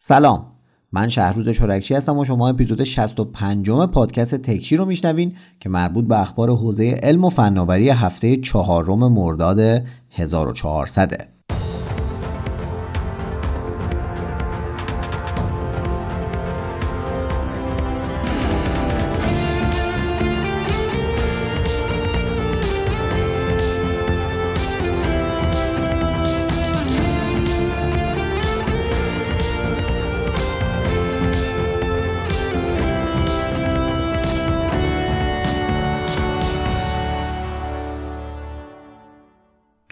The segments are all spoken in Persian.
سلام. من شهروز چورکچی هستم و شما اپیزود 65 پادکست تکچی رو میشنوین که مربوط به اخبار حوزه علم و فناوری هفته چهارم مرداد 1400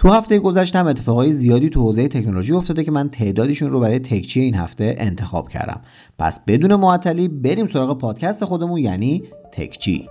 تو هفته گذشته هم اتفاقای زیادی تو حوزه تکنولوژی افتاده که من تعدادیشون رو برای تکچی این هفته انتخاب کردم. پس بدون معطلی بریم سراغ پادکست خودمون یعنی تکچی.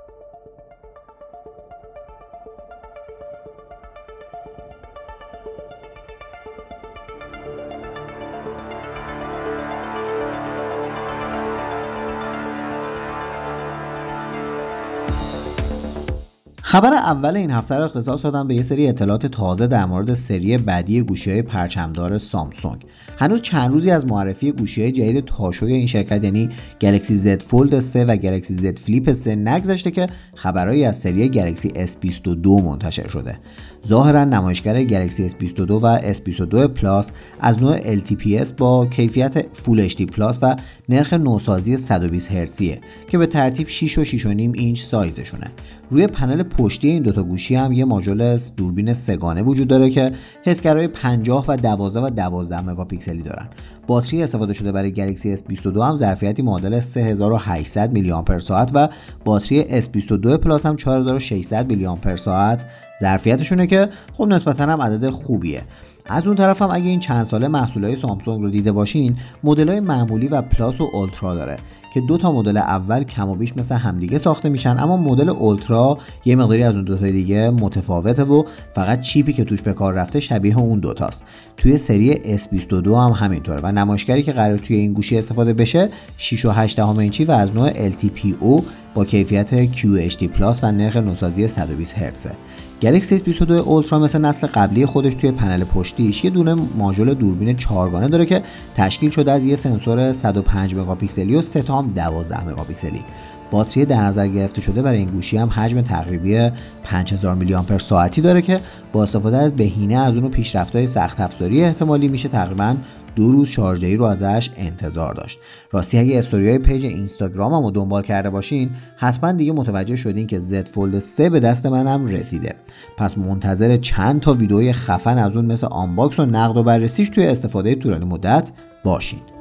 خبر اول این هفته رو اختصاص دادم به یه سری اطلاعات تازه در مورد سری بعدی گوشی های پرچمدار سامسونگ. هنوز چند روزی از معرفی گوشی های جدید تاشوی این شرکت یعنی گلکسی Z Fold 3 و گلکسی Z Flip 3 نگذشته که خبرهایی از سری گلکسی S22 منتشر شده. ظاهرا نمایشگر گلکسی S22 و S22 Plus از نوع LTPS با کیفیت Full HD Plus و نرخ نوسازی 120 هرتزیه که به ترتیب 6 و 6.5 اینچ سایزشونه. روی پنل پشتی این دوتا گوشی هم یه ماژول دوربین سگانه وجود داره که حسگرهای 50 و 12 و 12 مگاپیکسلی دارن. باتری استفاده شده برای گلکسی S22 هم ظرفیتی معادل 3800 میلی آمپر ساعت و باتری S22 Plus هم 4600 میلی آمپر ساعت. ظرفیتشونه که خب نسبتا هم عدد خوبیه. از اون طرف هم اگه این چند ساله محصولای سامسونگ رو دیده باشین های معمولی و Plus و Ultra داره که دو تا مدل اول کم و بیش مثل همدیگه ساخته میشن اما مدل Ultra یه مقداری از اون دو تا دیگه متفاوته و فقط چیپی که توش به کار رفته شبیه اون دوتاست. توی سری S22 هم همینطوره و نمایشگری که قرار توی این گوشی استفاده بشه 6 و 8 اینچی و از نوع LTPO با کیفیت QHD Plus و نرخ نوسازی 120 هرتزه. گلکسی S22 Ultra مثل نسل قبلی خودش توی پنل پشتیش یه دونه ماژول دوربین چهارگانه داره که تشکیل شده از یه سنسور 105 مگاپیکسلی و سه تا 12 مگاپیکسلی. باتری در نظر گرفته شده برای این گوشی هم حجم تقریبی 5000 میلی آمپر ساعتی داره که با استفاده از بهینه از اون پیشرفت‌های سخت افزاری احتمالی میشه تقریبا دو روز شارژدهی رو ازش انتظار داشت. راستی اگه های page اینستاگرامم رو دنبال کرده باشین حتما دیگه متوجه شدین که Z Fold 3 به دست منم رسیده. پس منتظر چند تا ویدیوی خفن از اون مثل unbox و نقد و بررسیش توی استفاده طولانی مدت باشین.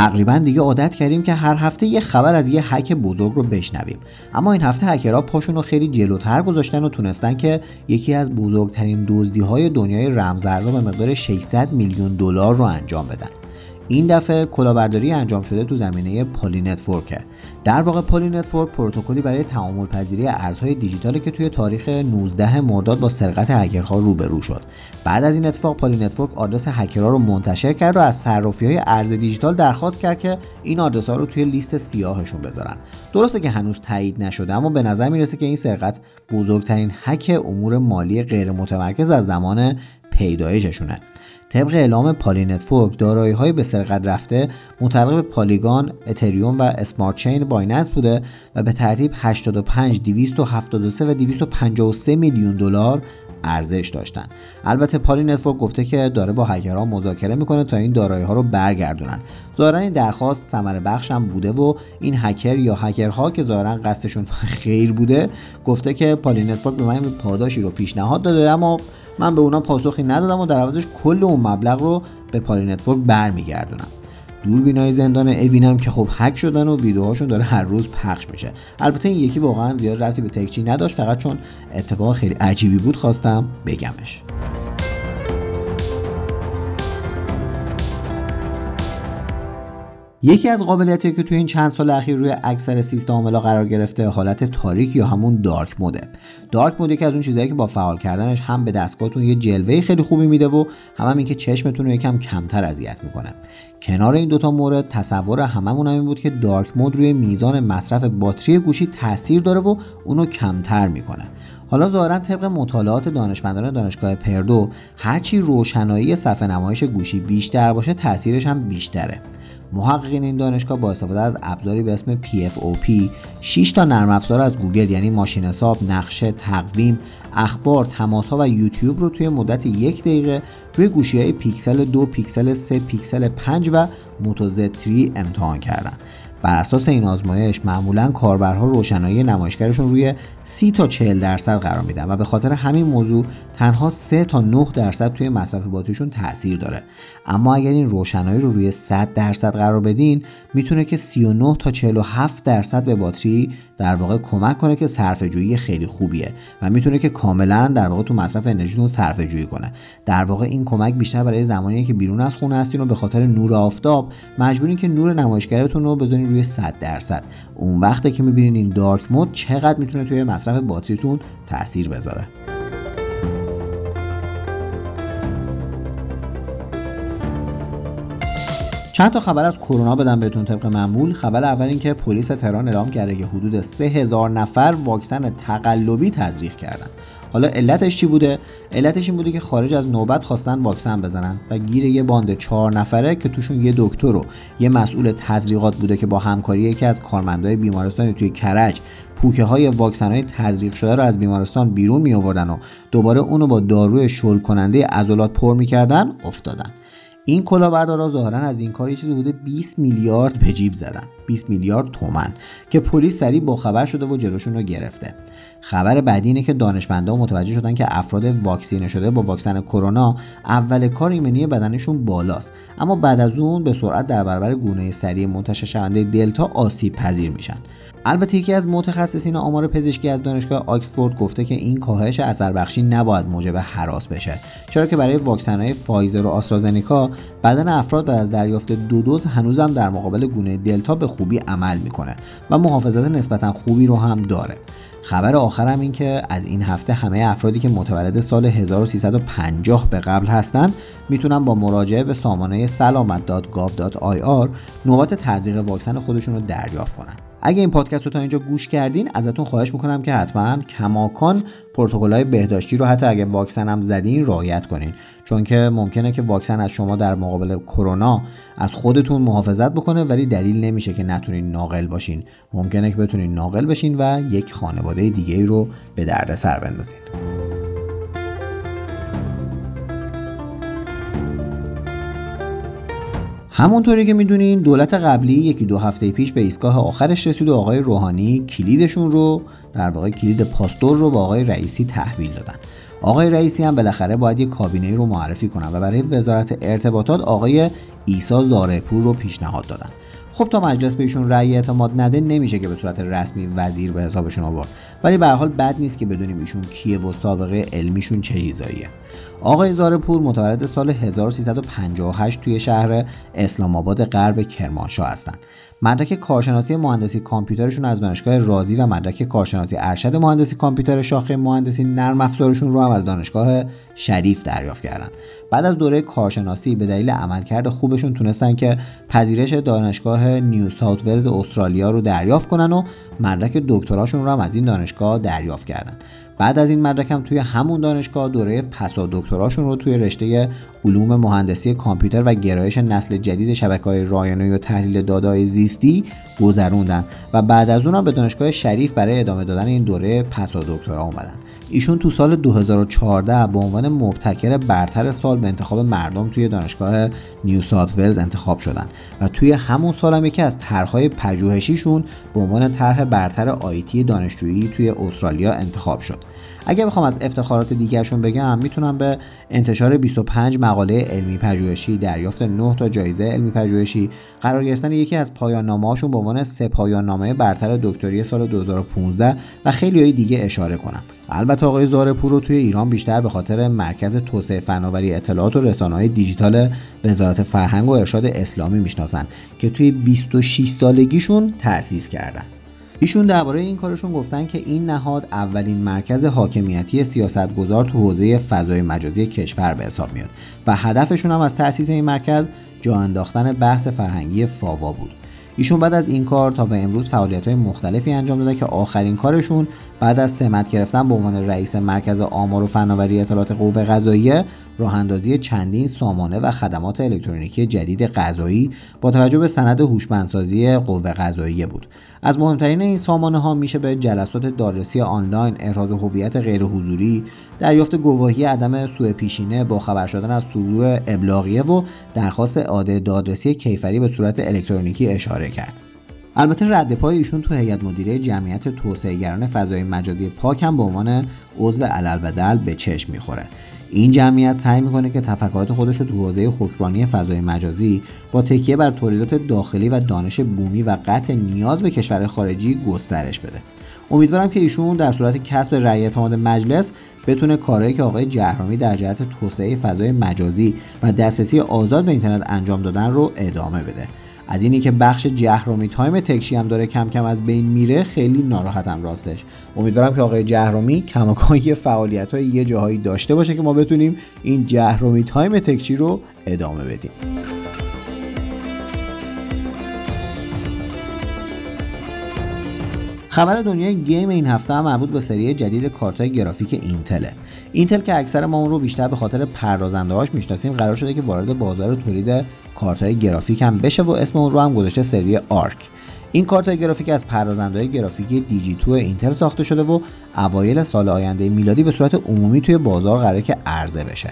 تقریبا دیگه عادت کردیم که هر هفته یه خبر از یه هک بزرگ رو بشنویم. اما این هفته هکرها پاشون رو خیلی جلوتر گذاشتن و تونستن که یکی از بزرگترین دزدی های دنیای رمزارزها به مقدار 600 میلیون دلار رو انجام بدن. این دفعه کلاهبرداری انجام شده تو زمینه Poly Network ه در واقع Poly Network پروتکلی برای تعامل پذیری ارزهای دیجیتالی که توی تاریخ 19 مرداد با سرقت هکرها روبرو شد. بعد از این اتفاق Poly Network آدرس هکرها رو منتشر کرد و از صرافی های ارز دیجیتال درخواست کرد که این آدرس ها رو توی لیست سیاهشون بذارن. درسته که هنوز تایید نشده اما به نظر می‌رسه که این سرقت بزرگترین هک امور مالی غیر متمرکز از زمان پیدایششونه. طبق اعلام Poly Network دارایی های به سرقت رفته متعلق به Polygon، اتریوم و Smart Chain بایننس بوده و به ترتیب 85, 273 و 253 میلیون دلار ارزش داشتن. البته Poly Network گفته که داره با هکرها مذاکره می‌کنه تا این دارایی ها رو برگردونن. ظاهرا این درخواست ثمر بخش هم بوده و این هکر یا هکرها که ظاهرا قصدشون خیر بوده گفته که Poly Network به من پاداشی رو پیشنهاد داده اما من به اونا پاسخی ندادم و در عوضش کل اون مبلغ رو به Poly Network برمیگردونم. دوربینای زندان اوین که خب هک شدن و ویدیوهاشون داره هر روز پخش میشه. البته این یکی واقعا زیاد ربطی به تکچی نداشت فقط چون اتفاق خیلی عجیبی بود خواستم بگمش. یکی از قابلیتی که توی این چند سال اخیر روی اکثر سیستم عاملا قرار گرفته حالت تاریک یا همون دارک موده. دارک مود یکی از اون چیزهایی که با فعال کردنش هم به دستگاهتون یه جلوه خیلی خوبی میده و هم, هم اینکه چشمتون رو یکم کمتر اذیت می‌کنه. کنار این دوتا مورد تصور هممون هم این بود که دارک مود روی میزان مصرف باتری گوشی تاثیر داره و اونو کمتر می‌کنه. حالا ظاهرا طبق مطالعات دانشمندان دانشگاه پردو هرچی روشنایی صفحه نمایش گوشی بیشتر باشه تاثیرش هم بیشتره. محققین این دانشگاه با استفاده از ابزاری به اسم PFOP 6 تا نرم افزار از گوگل یعنی ماشین حساب، نقشه، تقویم، اخبار، تماس ها و یوتیوب رو توی مدت یک دقیقه روی گوشی های پیکسل 2 پیکسل 3 پیکسل 5 و موتو Z3 امتحان کردن. بر اساس این آزمایش معمولا کاربرها روشنایی نمایشگرشون روی 30 تا 40 درصد قرار میدن و به خاطر همین موضوع تنها 3 تا 9 درصد توی مصرف باتریشون تاثیر داره. اما اگر این روشنایی رو روی 100 درصد قرار بدین می‌تونه که 39 تا 47 درصد به باتری در واقع کمک کنه که صرفه جویی خیلی خوبیه و می‌تونه که کاملا در واقع تو مصرف انرژیتون صرفه جویی کنه. در واقع این کمک بیشتر برای زمانی که بیرون از خونه هستین و به خاطر نور آفتاب مجبورین که نور نمایشگرتون رو بذارین روی 100 درصد. اون وقته که می‌بینین این دارک مود چقدر می‌تونه توی مصرف باتریتون تاثیر بذاره. چند تا خبر از کرونا بدم بهتون طبق معمول. خبر اول اینکه پلیس تهران اعلام کرده که حدود 3000 نفر واکسن تقلبی تزریق کردن حالا علتش چی بوده؟ علتش این بوده که خارج از نوبت خواستن واکسن بزنن و گیر یه باند چهار نفره که توشون یه دکتر و یه مسئول تزریقات بوده که با همکاری یکی از کارمندای بیمارستانی توی کرج پوکه های واکسن های تزریق شده رو از بیمارستان بیرون می آوردن و دوباره اونو با داروی شل کننده عضلات پر می‌کردن افتادن. این کلاهبردارا ظاهرا از این کار یه چیزی حدود 20 میلیارد به جیب زدن. 20 میلیارد تومن. که پلیس سریع با خبر شده و جلوشون رو گرفته. خبر بعدی اینه که دانشمندا متوجه شدن که افراد واکسینه شده با واکسن کرونا اول کار ایمنی بدنشون بالاست. اما بعد از اون به سرعت در برابر گونه سریع منتشر شونده دلتا آسیب پذیر میشن. البته یکی از متخصصین آمار پزشکی از دانشگاه آکسفورد گفته که این کاهش اثر بخشی نباید موجب حراس بشه چرا که برای واکسن‌های فایزر و آسترازنیکا بدن افراد بعد از دریافت دو دوز هنوزم در مقابل گونه دلتا به خوبی عمل می‌کنه و محافظت نسبتا خوبی رو هم داره. خبر آخرم این که از این هفته همه افرادی که متولد سال 1350 به قبل هستند می‌تونن با مراجعه به سامانه سلامت.gov.ir نوبت تزریق واکسن خودشون رو دریافت کنن. اگه این پادکست رو تا اینجا گوش کردین ازتون خواهش می‌کنم که حتما کماکان های بهداشتی رو حتی اگه واکسن هم زدین رعایت کنین. چون که ممکنه که واکسن از شما در مقابل کرونا از خودتون محافظت بکنه ولی دلیل نمیشه که نتونین ناقل باشین. ممکنه که بتونین ناقل بشین و یک خانواده دیگه رو به درد سر بندازین. همونطوری که می‌دونین دولت قبلی یکی دو هفته پیش به ایستگاه آخرش رسید و آقای روحانی کلیدشون رو در واقع کلید پاستور رو با آقای رئیسی تحویل دادن. آقای رئیسی هم بالاخره باید یک کابینه رو معرفی کنن و برای وزارت ارتباطات آقای ایسا زارپور رو پیشنهاد دادن. خب تا مجلس بهشون رأی اعتماد نده نمیشه که به صورت رسمی وزیر به حسابشون آورد. ولی به حال بد نیست که بدونیم ایشون کیه و سابقه علمیشون چه چیزاییه. آقای زارپور متولد سال 1358 توی شهر اسلام آباد غرب کرمانشاه هستند. مدرک کارشناسی مهندسی کامپیوترشون از دانشگاه رازی و مدرک کارشناسی ارشد مهندسی کامپیوتر شاخه مهندسی نرم افزارشون رو هم از دانشگاه شریف دریافت کردن. بعد از دوره کارشناسی به دلیل عملکرد خوبشون تونستن که پذیرش دانشگاه نیو ساوت ولز استرالیا رو دریافت کنن و مدرک دکتراشون رو هم از این دانشگاه دریافت کردن. بعد از این مدرک توی همون دانشگاه دوره پسا دکتراشون رو توی رشته علوم مهندسی کامپیوتر و گرایش نسل جدید شبکه های رایانه و تحلیل دادای زیستی گذروندن و بعد از اون هم به دانشگاه شریف برای ادامه دادن این دوره پسا دکترا اومدن. ایشون تو سال 2014 به عنوان مبتکر برتر سال به انتخاب مردم توی دانشگاه نیو ساوت ولز انتخاب شدن و توی همون سال هم یکی از طرحهای پژوهشیشون به عنوان طرح برتر آیتی دانشجویی توی استرالیا انتخاب شد. اگر بخوام از افتخارات دیگرشون بگم می‌تونم به انتشار 25 مقاله علمی پژوهشی دریافت 9 تا جایزه علمی پژوهشی قرار گرفتن. یکی از پایان نامه‌هاشون به عنوان سه پایان نامه برتر دکتری سال 2015 و خیلی های دیگه اشاره کنم. البته آقای زارپور رو توی ایران بیشتر به خاطر مرکز توسعه فناوری اطلاعات و رسانه‌های دیجیتال وزارت فرهنگ و ارشاد اسلامی می‌شناسن که توی 26 سالگیشون تأسیس کردن. ایشون درباره این کارشون گفتن که این نهاد اولین مرکز حاکمیتی سیاستگزار تو حوزه فضای مجازی کشور به حساب میاد و هدفشون هم از تأسیس این مرکز جا انداختن بحث فرهنگی فاوا بود. ایشون بعد از این کار تا به امروز فعالیت های مختلفی انجام داده که آخرین کارشون بعد از سمت گرفتن به عنوان رئیس مرکز آمار و فناوری اطلاعات قوه قضاییه راه اندازی چندین سامانه و خدمات الکترونیکی جدید قضایی با توجه به سند هوشمندسازی قوه قضاییه بود. از مهمترین این سامانه ها میشه به جلسات دادرسی آنلاین احراز هویت غیر حضوری دریافت گواهی عدم سوء پیشینه با خبر شدن از صدور ابلاغیه و درخواست اعاده دادرسی کیفری به صورت الکترونیکی اشاره کرد. البته رد پای ایشون تو هیئت مدیره جمعیت توسعهگران فضای مجازی پاک هم به عنوان عضو علل به چشم می‌خوره. این جمعیت سعی می‌کنه که تفکرات خودش رو تو حوزه حکمرانی فضای مجازی با تکیه بر تولیدات داخلی و دانش بومی و قطع نیاز به کشور خارجی گسترش بده. امیدوارم که ایشون در صورت کسب رأی اعتماد مجلس بتونه کارهایی که آقای جهرامی در جهت توسعه فضای مجازی و دسترسی آزاد به اینترنت انجام دادن رو ادامه بده. از اینی که بخش جهرومی time تکچی هم داره کم کم از بین میره خیلی ناراحتم راستش. امیدوارم که آقای جهرومی کماکان فعالیت های یه جاهایی داشته باشه که ما بتونیم این جهرومی time تکچی رو ادامه بدیم. خبر دنیای game این هفته هم مربوط به سری جدید کارت‌های گرافیک اینتله اینتل که اکثر ما اون رو بیشتر به خاطر پردازنده هاش می‌شناسیم قرار شده که وارد بازار تولید کارت‌های گرافیک هم بشه و اسم اون رو هم گذاشته سری Arc. این کارت گرافیک از های گرافیکی DG2 اینتل ساخته شده و اوایل سال آینده میلادی به صورت عمومی توی بازار قراره که عرضه بشه.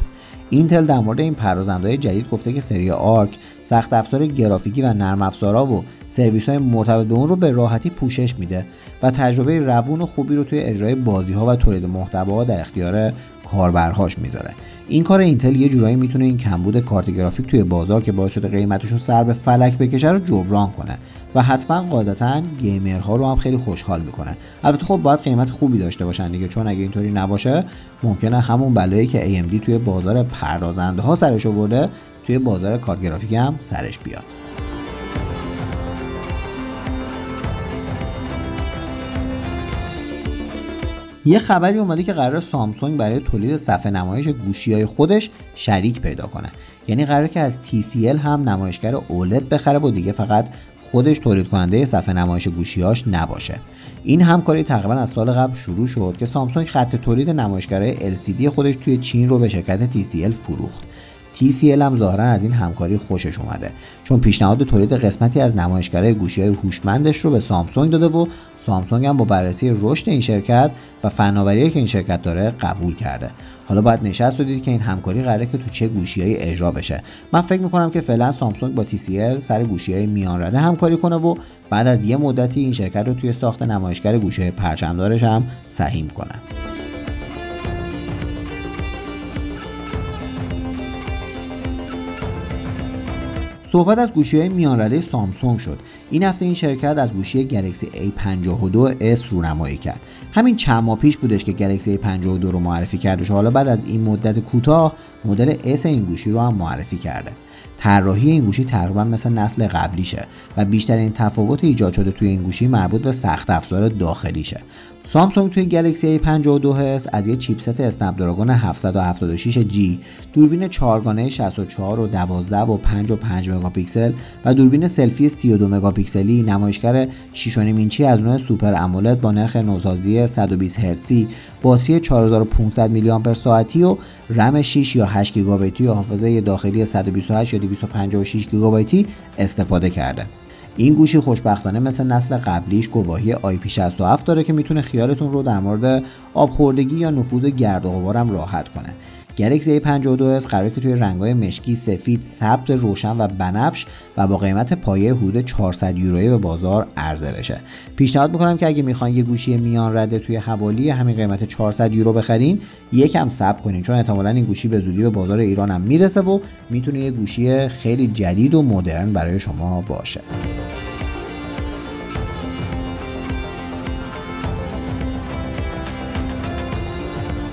اینتل در مورد این پردازندهای جدید گفته که سری Arc سخت افزار گرافیکی و نرم افزارها و سرویس های مرتبط به اون رو به راحتی پوشش میده و تجربه روون و خوبی رو توی اجرای بازی ها و تولید محتوا در اختیار کاربرهاش می‌ذاره. این کار اینتل یه جورایی می‌تونه این کمبود کارت گرافیک توی بازار که باعث شده قیمتشون سر به فلک بکشه رو جبران کنه و حتما قاعدتا گیمرها رو هم خیلی خوشحال می‌کنه. البته خب باید قیمت خوبی داشته باشن دیگه چون اگه اینطوری نباشه ممکنه همون بلایی که AMD توی بازار پردازنده ها سرش آورده توی بازار کارت گرافیک هم سرش بیاد. یه خبری اومده که قرار سامسونگ برای تولید صفحه نمایش گوشی های خودش شریک پیدا کنه. یعنی قرار که از TCL هم نمایشگر اولد بخره و دیگه فقط خودش تولید کننده صفحه نمایش گوشیهاش نباشه. این همکاری تقریبا از سال قبل شروع شد که سامسونگ خط تولید نمایشگرهای LCD خودش توی چین رو به شرکت TCL فروخت. TCL هم ظاهرا از این همکاری خوشش اومده. چون پیشنهاد تولید قسمتی از نمایشگرهای گوشی های هوشمندش رو به سامسونگ داده و سامسونگ هم با بررسی رشد این شرکت و فناوری که این شرکت داره قبول کرده. حالا باید نشست دید که این همکاری قراره که تو چه گوشیهایی اجرا بشه. من فکر می‌کنم که فعلا سامسونگ با TCL سر گوشی های میان رده همکاری کنه و بعد از یه مدتی این شرکت رو توی ساخت نمایشگر گوشی پرچمدارش هم سهیم کنه. صحبت از گوشی های میان رده سامسونگ شد. این هفته این شرکت از گوشی گلکسی A52s رونمایی کرد. همین چند ماه پیش بودش که گلکسی A52 رو معرفی کرده و حالا بعد از این مدت کوتاه مدل S این گوشی رو هم معرفی کرده. طراحی این گوشی تقریبا مثل نسل قبلیشه و بیشترین تفاوت ایجاد شده توی این گوشی مربوط به سخت افزار داخلیشه. سامسونگ توی گلکسی A52s از یه چیپست اسنپ دراگون 776G دوربین چهارگانه 64 و 12 و 5 و 5 مگاپیکسل و دوربین سلفی 32 مگاپیکسلی. نمایشگر 6.5 اینچی از نوع Super AMOLED با نرخ نوسازی 120 هرتزی باتری 4500 میلی آمپر ساعتی و رم 6 یا 8 گیگابایتی و حافظه داخلی 128 یا 256 گیگابایتی استفاده کرده. این گوشی خوشبختانه مثل نسل قبلیش گواهی IP67 داره که می‌تونه خیالتون رو در مورد آبخوردگی یا نفوذ گرد و غبارم راحت کنه. گلکسی A52s قراره که توی رنگ‌های مشکی، سفید، سبز روشن و بنفش و با قیمت پایه حدود 400 یورویی به بازار عرضه بشه. پیشنهاد می‌کنم که اگه می‌خواین یه گوشی میان رده توی حوالی همین قیمت 400 یورو بخرین، یکم صبر کنین چون احتمالا این گوشی به زودی به بازار ایران هم می‌رسه و می‌تونه یه گوشی خیلی جدید و مدرن برای شما باشه.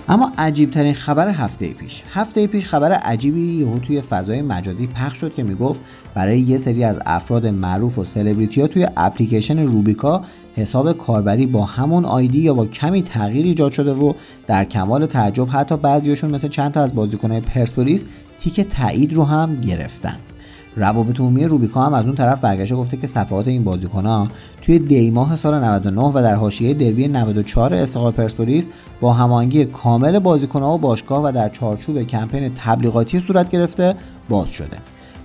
اما عجیب ترین خبر هفته پیش. هفته پیش خبر عجیبی یهو توی فضای مجازی پخش شد که می‌گفت برای یه سری از افراد معروف و سلبریتی ها توی اپلیکیشن روبیکا حساب کاربری با همون آیدی یا با کمی تغییر ایجاد شده و در کمال تعجب حتی بعضیاشون مثل چند تا از بازیکنهای پرسپولیس تیک تایید رو هم گرفتن. روابط عمومی روبیکا هم از اون طرف برگشته گفته که صفحات این بازیکنها توی دی ماه سال 99 و در حاشیه دربی 94 استقلال پرسپولیس با هماهنگی کامل بازیکنها و باشگاه و در چارچوب کمپین تبلیغاتی صورت گرفته باز شده.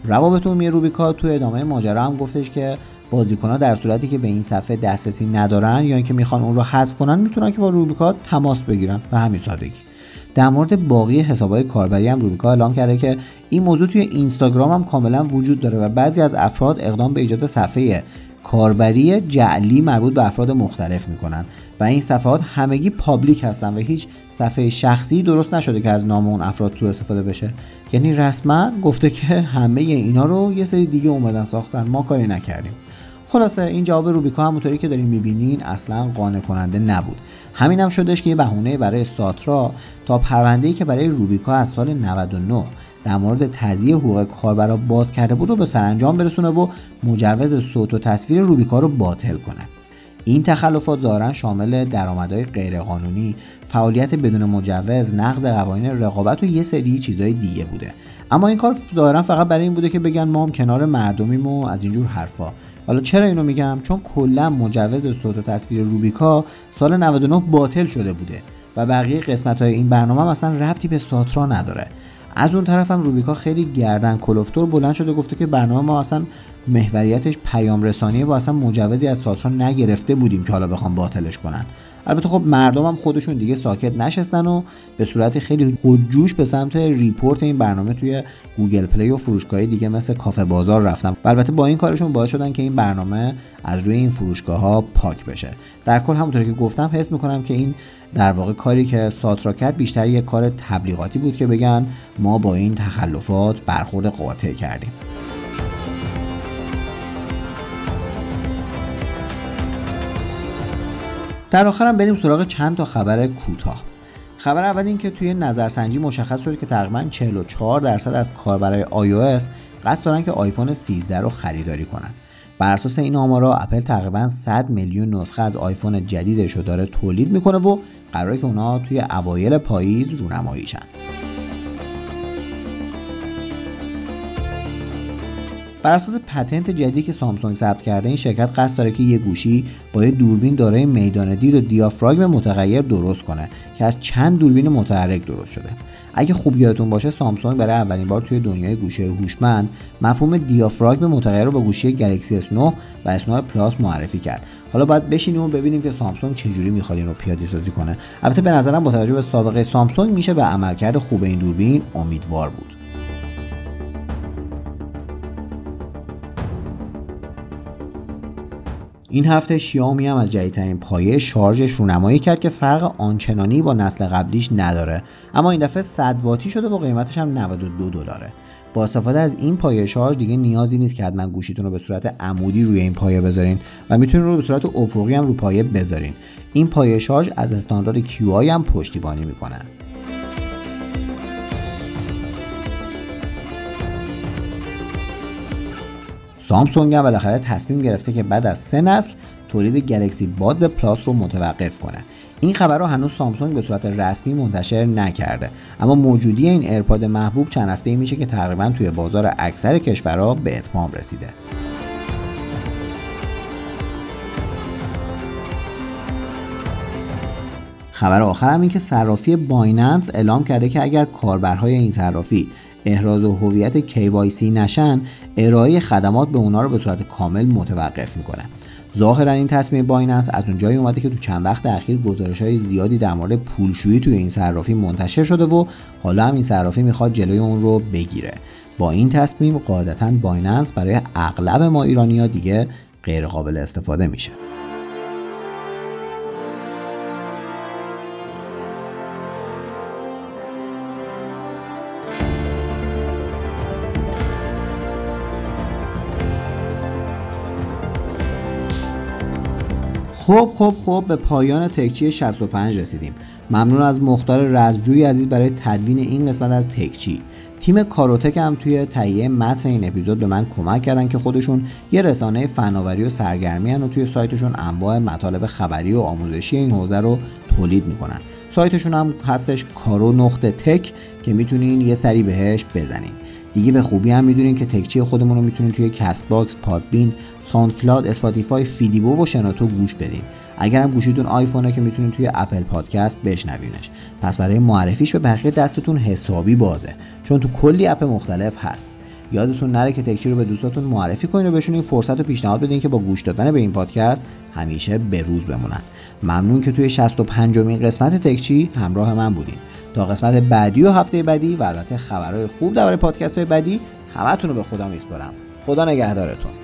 روابط عمومی روبیکا تو ادامه ماجرا هم گفتش که بازیکنها در صورتی که به این صفحه دسترسی ندارن یا اینکه می‌خوان اون رو حذف کنن می‌تونن که با روبیکا تماس بگیرن به همین سادگی. در مورد باقی حسابهای کاربری هم روبیکا اعلام کرده که این موضوع توی اینستاگرام هم کاملا وجود داره و بعضی از افراد اقدام به ایجاد صفحه کاربری جعلی مربوط به افراد مختلف می‌کنن و این صفحات همگی پابلیک هستن و هیچ صفحه شخصی درست نشده که از نام اون افراد سوء استفاده بشه. یعنی رسما گفته که همه اینا رو یه سری دیگه اومدن ساختن. ما کاری نکردیم. خلاصه این جواب روبیکا همونطوری که دارین می‌بینین اصلا قانع کننده نبود. همین هم شدش که یه بهونه برای ساترا تا پرونده‌ای که برای روبیکا از سال 99 در مورد تضییع حقوق کاربرا باز کرده بود رو به سرانجام برسونه و مجوز صوت و تصویر روبیکا رو باطل کنه. این تخلفات ظاهرا شامل درآمدهای غیرقانونی فعالیت بدون مجوز نقض قوانین رقابت و یه سری چیزهای دیگه بوده. اما این کار ظاهرا فقط برای این بوده که بگن ما هم کنار مردمیم و از اینجور حرفا. حالا چرا اینو میگم؟ چون کلا مجوز صوت و تصویر روبیکا سال 99 باطل شده بوده و بقیه قسمت های این برنامه اصلا ربطی به ساترا نداره. از اون طرف هم روبیکا خیلی گردن کلفت‌وار بلند شده گفته که برنامه ما اصلا محوریتش پیام رسانیه و اصلا مجوزی از ساترا نگرفته بودیم که حالا بخوام باطلش کنن. البته خب مردم هم خودشون دیگه ساکت نشستن و به صورت خیلی خودجوش به سمت report این برنامه توی Google Play و فروشگاه دیگه مثل کافه بازار رفتن. و البته با این کارشون باعث شدن که این برنامه از روی این فروشگاه ها پاک بشه. در کل همونطور که گفتم حس می‌کنم که این در واقع کاری که ساترا کرد بیشتر یک کار تبلیغاتی بود که بگن ما با این تخلفات برخورد قاطع کردیم. در آخرم بریم سراغ چند تا خبر کوتاه. خبر اول این که توی نظرسنجی مشخص شد که تقریبا 44 درصد از کاربرای iOS قصد دارن که آیفون 13 رو خریداری کنن. بر اساس این آمارا اپل تقریبا 100 میلیون نسخه از آیفون جدیدش رو داره تولید می‌کنه و قراره که اونا توی اوایل پاییز رونمایی بر اساس پتنت جدیدی که سامسونگ ثبت کرده این شرکت قصد داره که یه گوشی با یه دوربین دارای میدان دید و دیافراگم متغیر درست کنه که از چند دوربین متحرک درست شده. اگه خوب یادتون باشه سامسونگ برای اولین بار توی دنیای گوشه هوشمند مفهوم دیافراگم متغیر رو با گوشی گلکسی S9 و S9 پلاس معرفی کرد. حالا باید بشینیم و ببینیم که سامسونگ چجوری می‌خواد این رو پیاده سازی کنه. البته به نظرم با توجه به سابقه سامسونگ میشه به عملکرد خوب این دوربین امیدوار بود. این هفته شیائومی هم از جدیدترین پایه شارژش رونمایی کرد که فرق آنچنانی با نسل قبلیش نداره. اما این دفعه 100 واتی شده و قیمتش هم 92 دلاره. با استفاده از این پایه شارژ دیگه نیازی نیست که حتما گوشیتون رو به صورت عمودی روی این پایه بذارین و می‌تونین رو به صورت افقی هم رو پایه بذارین. این پایه شارژ از استاندارد QI هم پشتیبانی می‌کنه. سامسونگ هم بالاخره تصمیم گرفته که بعد از سه نسل تولید Galaxy Buds Plus رو متوقف کنه. این خبر رو هنوز سامسونگ به صورت رسمی منتشر نکرده. اما موجودی این earbud محبوب چند هفته ای میشه که تقریبا توی بازار اکثر کشورها به اتمام رسیده. خبر آخر هم این که صرافی بایننس اعلام کرده که اگر کاربرهای این صرافی احراز هویت KYC نشن ارائه خدمات به اونا رو به صورت کامل متوقف می‌کنه. ظاهرا این تصمیم بایننس از اونجایی اومده که تو چند وقت اخیر گزارش های زیادی در مورد پولشویی توی این صرافی منتشر شده و حالا هم این صرافی می‌خواد جلوی اون رو بگیره. با این تصمیم قاعدتا بایننس برای اغلب ما ایرانی ها دیگه غیر قابل استفاده میشه. خب خب خب به پایان تکچی 65 رسیدیم. ممنون از مختار رزجوی عزیز برای تدوین این قسمت از تکچی. تیم کاروتک هم توی تهیه متن این اپیزود به من کمک کردن که خودشون یه رسانه فناوری و سرگرمی و توی سایتشون انواع مطالب خبری و آموزشی این حوزه رو تولید می‌کنن. سایتشون هم هستش کارو نقطه tech که می‌تونین یه سری بهش بزنین. دیگه به خوبی هم می‌دونین که تکچی خودمون رو می‌تونین توی Castbox، پادبین، SoundCloud، Spotify، فیدیبو و شناتو گوش بدین. اگر هم گوشیتون آیفونه که می‌تونین توی Apple Podcast بشنوینش. پس برای معرفیش به بقیه دستتون حسابی بازه چون تو کلی اپ مختلف هست. یادتون نره که تکچی رو به دوستاتون معرفی کنین و بهشون این فرصت رو پیشنهاد بدین که با گوش دادن به این پادکست همیشه به روز بمونن. ممنون که توی 65 مین قسمت تکچی همراه من بودین. تا قسمت بعدی و هفته بعدی و البته خبرهای خوب درباره پادکست های بعدی همتون رو به خدا میسپارم. خدا نگهدارتون.